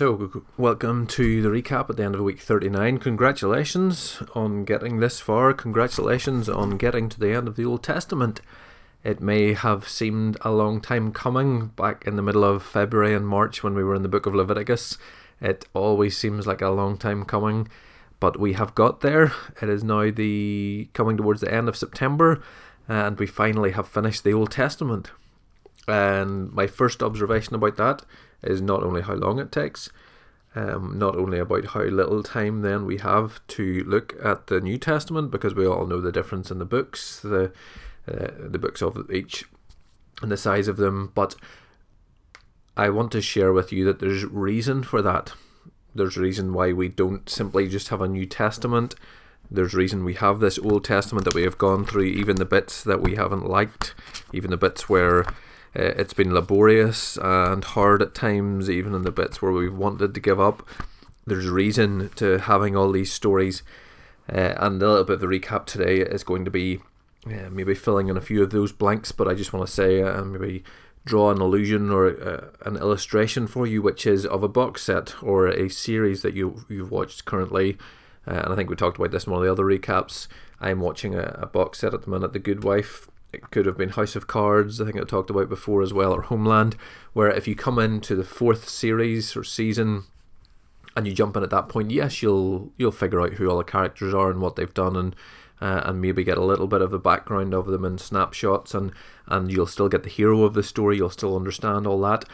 So, welcome to the recap at the end of week 39. Congratulations on getting this far. Congratulations on getting to the end of the Old Testament. It may have seemed a long time coming back in the middle of February and March when we were in the book of Leviticus. It always seems like a long time coming, but we have got there. It is now the coming towards the end of September, and we finally have finished the Old Testament. And my first observation about that is not only how long it takes, um, not only about how little time then we have to look at the New Testament, because we all know the difference in the books, the uh, the books of each, and the size of them, but I want to share with you that there's reason for that. There's reason why we don't simply just have a New Testament. There's reason we have this Old Testament that we have gone through, even the bits that we haven't liked, even the bits where it's been laborious and hard at times, even in the bits where we've wanted to give up. There's reason to having all these stories. Uh, and a little bit of the recap today is going to be uh, maybe filling in a few of those blanks, but I just want to say uh, maybe draw an illusion or uh, an illustration for you, which is of a box set or a series that you you've watched currently. Uh, and I think we talked about this in one of the other recaps. I'm watching a, a box set at the minute, The Good Wife, it could have been House of Cards, I think I talked about before as well, or Homeland, where if you come into the fourth series or season and you jump in at that point, yes, you'll you'll figure out who all the characters are and what they've done and uh, and maybe get a little bit of a background of them in snapshots and and you'll still get the hero of the story, you'll still understand all that,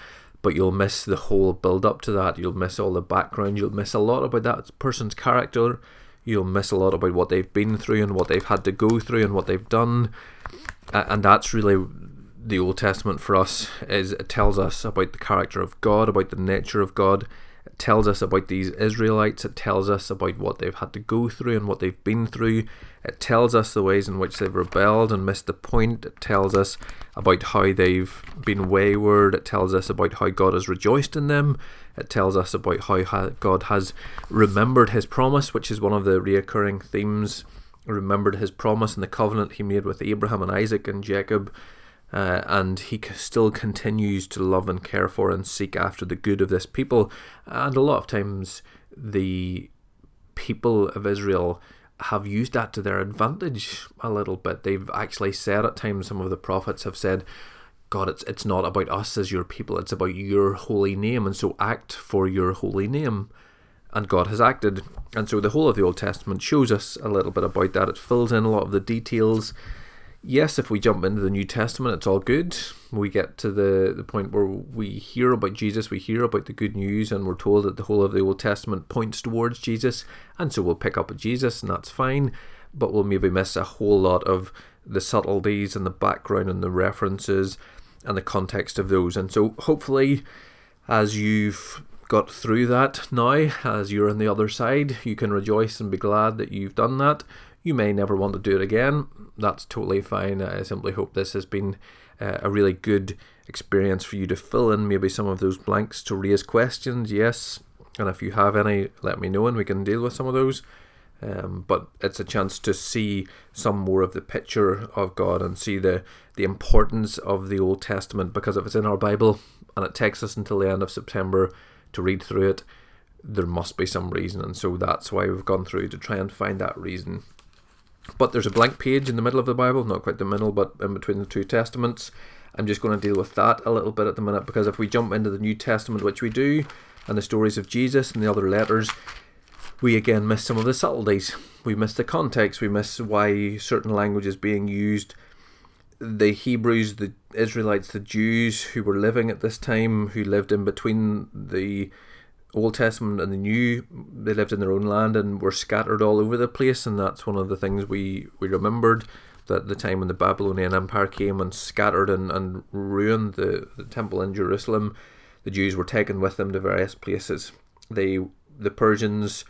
but you'll miss the whole build up to that. You'll miss all the background, you'll miss a lot about that person's character, you'll miss a lot about what they've been through and what they've had to go through and what they've done and that's really the Old Testament for us is it tells us about the character of God, about the nature of God. It tells us about these Israelites. It tells us about what they've had to go through and what they've been through. It tells us the ways in which they've rebelled and missed the point. It tells us about how they've been wayward. It tells us about how God has rejoiced in them. It tells us about how God has remembered his promise, which is one of the reoccurring themes remembered his promise and the covenant he made with Abraham and Isaac and Jacob. Uh, and he still continues to love and care for and seek after the good of this people. And a lot of times, the people of Israel have used that to their advantage a little bit. They've actually said at times, some of the prophets have said, God, it's it's not about us as your people, it's about your holy name, and so act for your holy name and God has acted. And so the whole of the Old Testament shows us a little bit about that. It fills in a lot of the details. Yes, if we jump into the New Testament, it's all good. We get to the, the point where we hear about Jesus, we hear about the good news, and we're told that the whole of the Old Testament points towards Jesus, and so we'll pick up Jesus, and that's fine. But we'll maybe miss a whole lot of the subtleties and the background and the references and the context of those. And so hopefully, as you've got through that now, as you're on the other side, you can rejoice and be glad that you've done that. You may never want to do it again. That's totally fine. I simply hope this has been uh, a really good experience for you to fill in maybe some of those blanks to raise questions. Yes, and if you have any, let me know and we can deal with some of those. Um, but it's a chance to see some more of the picture of God and see the, the importance of the Old Testament because if it's in our Bible and it takes us until the end of September to read through it, there must be some reason, and so that's why we've gone through to try and find that reason. But there's a blank page in the middle of the Bible, not quite the middle, but in between the two testaments. I'm just going to deal with that a little bit at the minute because if we jump into the New Testament, which we do, and the stories of Jesus and the other letters, we again miss some of the subtleties. We miss the context. We miss why certain language is being used. The Hebrews, the Israelites, the Jews who were living at this time, who lived in between the Old Testament and the New, they lived in their own land and were scattered all over the place, and that's one of the things we, we remembered that the time when the Babylonian Empire came and scattered and, and ruined the, the temple in Jerusalem, the Jews were taken with them to various places. They the Persians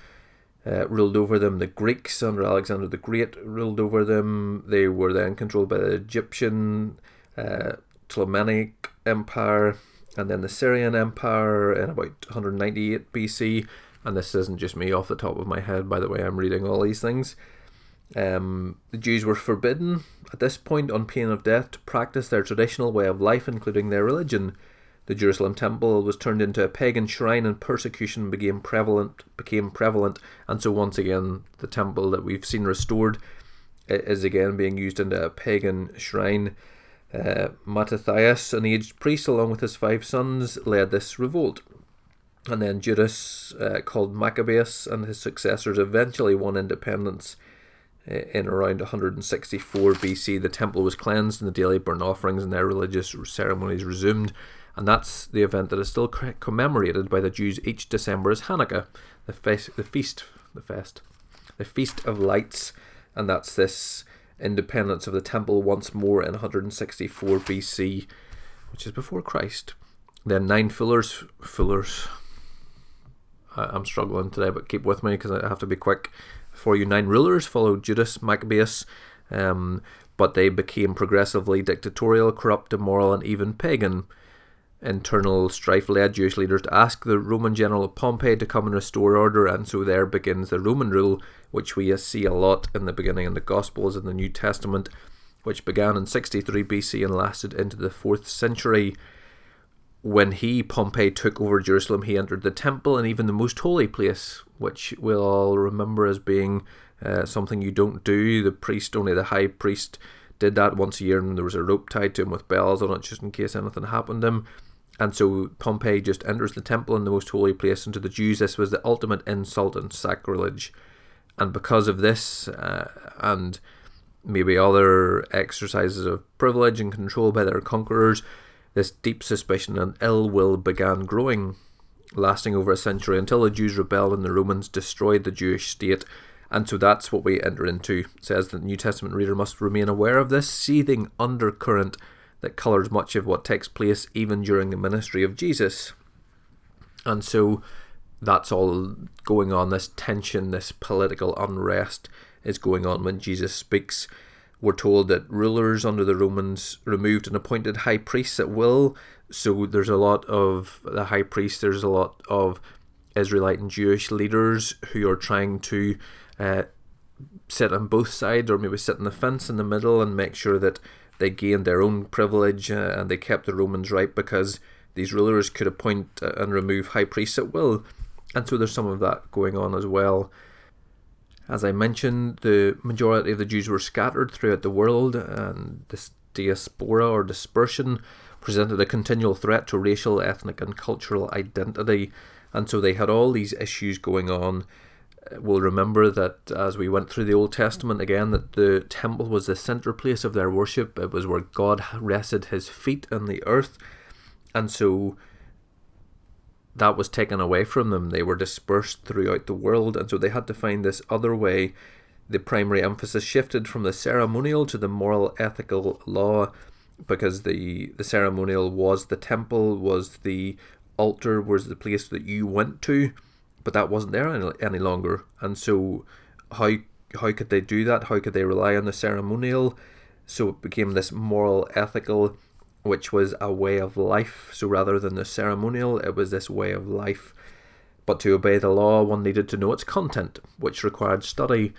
uh, ruled over them. The Greeks under Alexander the Great ruled over them. They were then controlled by the Egyptian uh, Ptolemaic Empire, and then the Syrian Empire in about 198 BC. And this isn't just me off the top of my head, by the way, I'm reading all these things. Um, the Jews were forbidden at this point, on pain of death, to practice their traditional way of life, including their religion. the Jerusalem temple was turned into a pagan shrine and persecution became prevalent became prevalent and so once again the temple that we've seen restored is again being used into a pagan shrine. Uh, Mattathias, an aged priest, along with his five sons, led this revolt. And then Judas, uh, called Maccabeus, and his successors eventually won independence uh, in around 164 BC. The temple was cleansed and the daily burnt offerings and their religious ceremonies resumed. And that's the event that is still commemorated by the Jews each December as Hanukkah, the, fe- the feast, the fest, the feast of lights and that's this independence of the temple once more in 164 BC, which is before Christ. Then nine fullers, fullers. I, am struggling today, but keep with me because I have to be quick. For you, nine rulers followed Judas Maccabeus, um, but they became progressively dictatorial, corrupt, immoral, and even pagan. Internal strife led Jewish leaders to ask the Roman general Pompey to come and restore order, and so there begins the Roman rule, which we see a lot in the beginning in the Gospels in the New Testament, which began in 63 BC and lasted into the 4th century. When he, Pompey, took over Jerusalem, he entered the temple and even the most holy place, which we'll all remember as being uh, something you don't do. The priest, only the high priest, did that once a year, and there was a rope tied to him with bells on it just in case anything happened to him. And so Pompey just enters the temple in the most holy place, and to the Jews, this was the ultimate insult and sacrilege. And because of this, uh, and maybe other exercises of privilege and control by their conquerors, this deep suspicion and ill will began growing, lasting over a century until the Jews rebelled and the Romans destroyed the Jewish state. And so that's what we enter into. It says that the New Testament reader must remain aware of this seething undercurrent that colours much of what takes place even during the ministry of Jesus. And so that's all going on. This tension, this political unrest is going on when Jesus speaks. We're told that rulers under the Romans removed and appointed high priests at will. So there's a lot of the high priests, there's a lot of Israelite and Jewish leaders who are trying to uh, sit on both sides or maybe sit on the fence in the middle and make sure that they gained their own privilege uh, and they kept the Romans right because these rulers could appoint uh, and remove high priests at will. And so there's some of that going on as well. As I mentioned, the majority of the Jews were scattered throughout the world, and this diaspora or dispersion presented a continual threat to racial, ethnic, and cultural identity. And so they had all these issues going on will remember that as we went through the Old Testament again, that the temple was the center place of their worship. It was where God rested his feet on the earth. And so that was taken away from them. They were dispersed throughout the world. And so they had to find this other way. The primary emphasis shifted from the ceremonial to the moral, ethical law because the, the ceremonial was the temple, was the altar, was the place that you went to but that wasn't there any, any longer. And so, how how could they do that? How could they rely on the ceremonial? So it became this moral, ethical, which was a way of life. So rather than the ceremonial, it was this way of life. But to obey the law, one needed to know its content, which required study.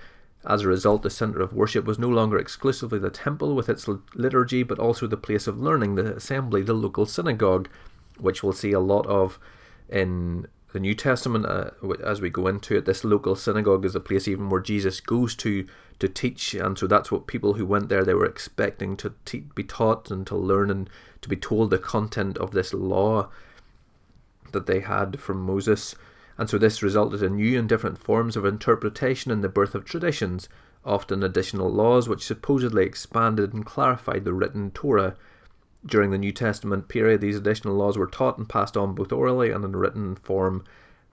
As a result, the centre of worship was no longer exclusively the temple with its liturgy, but also the place of learning, the assembly, the local synagogue, which we'll see a lot of in the New Testament, uh, as we go into it, this local synagogue is a place even where Jesus goes to to teach, and so that's what people who went there they were expecting to te- be taught and to learn and to be told the content of this law that they had from Moses, and so this resulted in new and different forms of interpretation and the birth of traditions, often additional laws which supposedly expanded and clarified the written Torah during the New Testament period, these additional laws were taught and passed on both orally and in written form.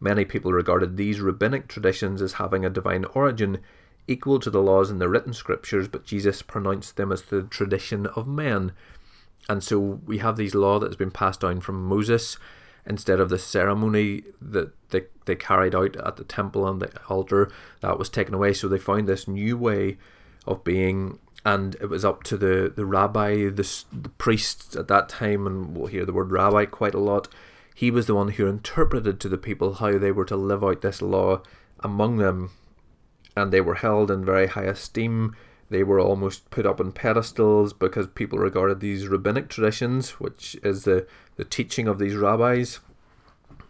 Many people regarded these rabbinic traditions as having a divine origin equal to the laws in the written scriptures, but Jesus pronounced them as the tradition of men. And so we have these law that has been passed down from Moses instead of the ceremony that they, they carried out at the temple and the altar that was taken away. So they found this new way of being and it was up to the, the rabbi, the, the priest at that time, and we'll hear the word rabbi quite a lot. He was the one who interpreted to the people how they were to live out this law among them, and they were held in very high esteem. They were almost put up on pedestals because people regarded these rabbinic traditions, which is the, the teaching of these rabbis,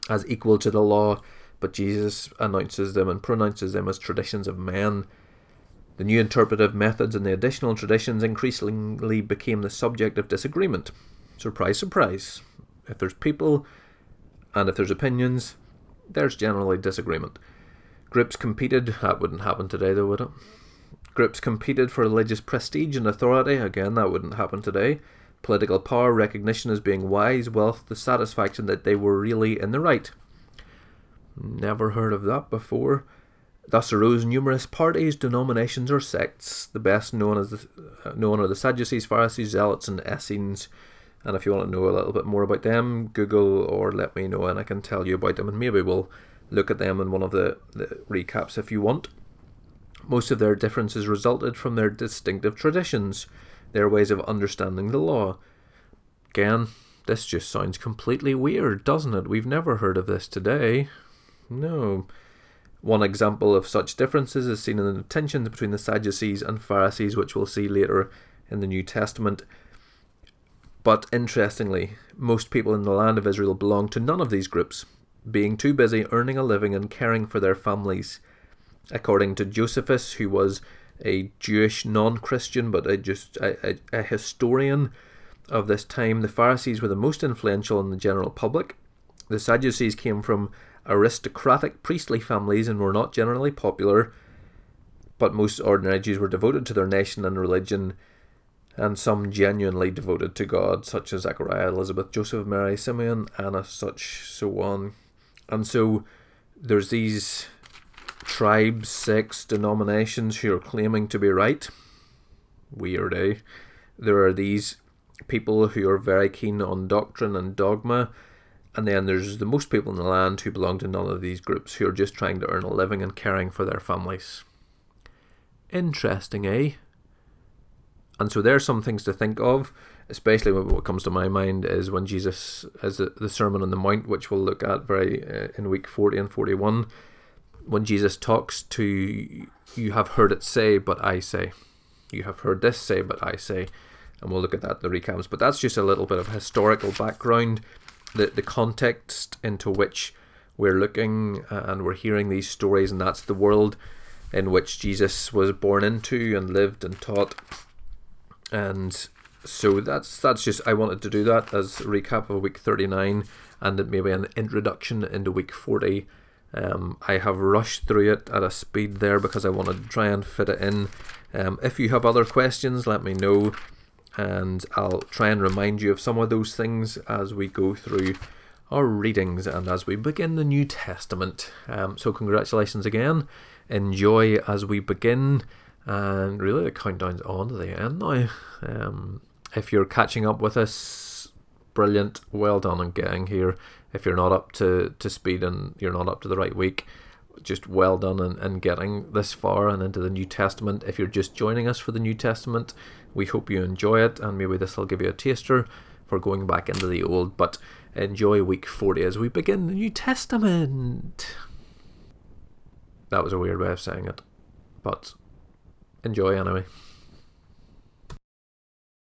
as equal to the law, but Jesus announces them and pronounces them as traditions of men. The new interpretive methods and the additional traditions increasingly became the subject of disagreement. Surprise, surprise. If there's people and if there's opinions, there's generally disagreement. Groups competed, that wouldn't happen today though, would it? Groups competed for religious prestige and authority, again, that wouldn't happen today. Political power, recognition as being wise, wealth, the satisfaction that they were really in the right. Never heard of that before. Thus arose numerous parties, denominations, or sects. The best known as the, uh, known are the Sadducees, Pharisees, Zealots, and Essenes. And if you want to know a little bit more about them, Google or let me know, and I can tell you about them. And maybe we'll look at them in one of the, the recaps if you want. Most of their differences resulted from their distinctive traditions, their ways of understanding the law. Again, this just sounds completely weird, doesn't it? We've never heard of this today. No. One example of such differences is seen in the tensions between the Sadducees and Pharisees, which we'll see later in the New Testament. But interestingly, most people in the land of Israel belonged to none of these groups, being too busy earning a living and caring for their families. According to Josephus, who was a Jewish non Christian but a, just a, a, a historian of this time, the Pharisees were the most influential in the general public. The Sadducees came from aristocratic priestly families and were not generally popular, but most ordinary Jews were devoted to their nation and religion, and some genuinely devoted to God, such as Zechariah, Elizabeth, Joseph, Mary, Simeon, Anna, such so on. And so there's these tribes, sects, denominations who are claiming to be right. Weird, eh? There are these people who are very keen on doctrine and dogma and then there's the most people in the land who belong to none of these groups who are just trying to earn a living and caring for their families. Interesting, eh? And so there are some things to think of, especially what comes to my mind is when Jesus, as the, the Sermon on the Mount, which we'll look at very uh, in week 40 and 41, when Jesus talks to, you have heard it say, but I say. You have heard this say, but I say. And we'll look at that in the recaps. But that's just a little bit of historical background the, the context into which we're looking uh, and we're hearing these stories, and that's the world in which Jesus was born into and lived and taught. And so that's that's just I wanted to do that as a recap of week 39 and maybe an introduction into week 40. Um, I have rushed through it at a speed there because I wanted to try and fit it in. Um, if you have other questions, let me know and I'll try and remind you of some of those things as we go through our readings and as we begin the New Testament. Um, so, congratulations again. Enjoy as we begin, and really the countdown's on to the end now. Um, if you're catching up with us, brilliant. Well done on getting here. If you're not up to, to speed and you're not up to the right week, just well done in, in getting this far and into the New Testament. If you're just joining us for the New Testament, we hope you enjoy it, and maybe this will give you a taster for going back into the old. But enjoy week 40 as we begin the New Testament. That was a weird way of saying it, but enjoy anyway.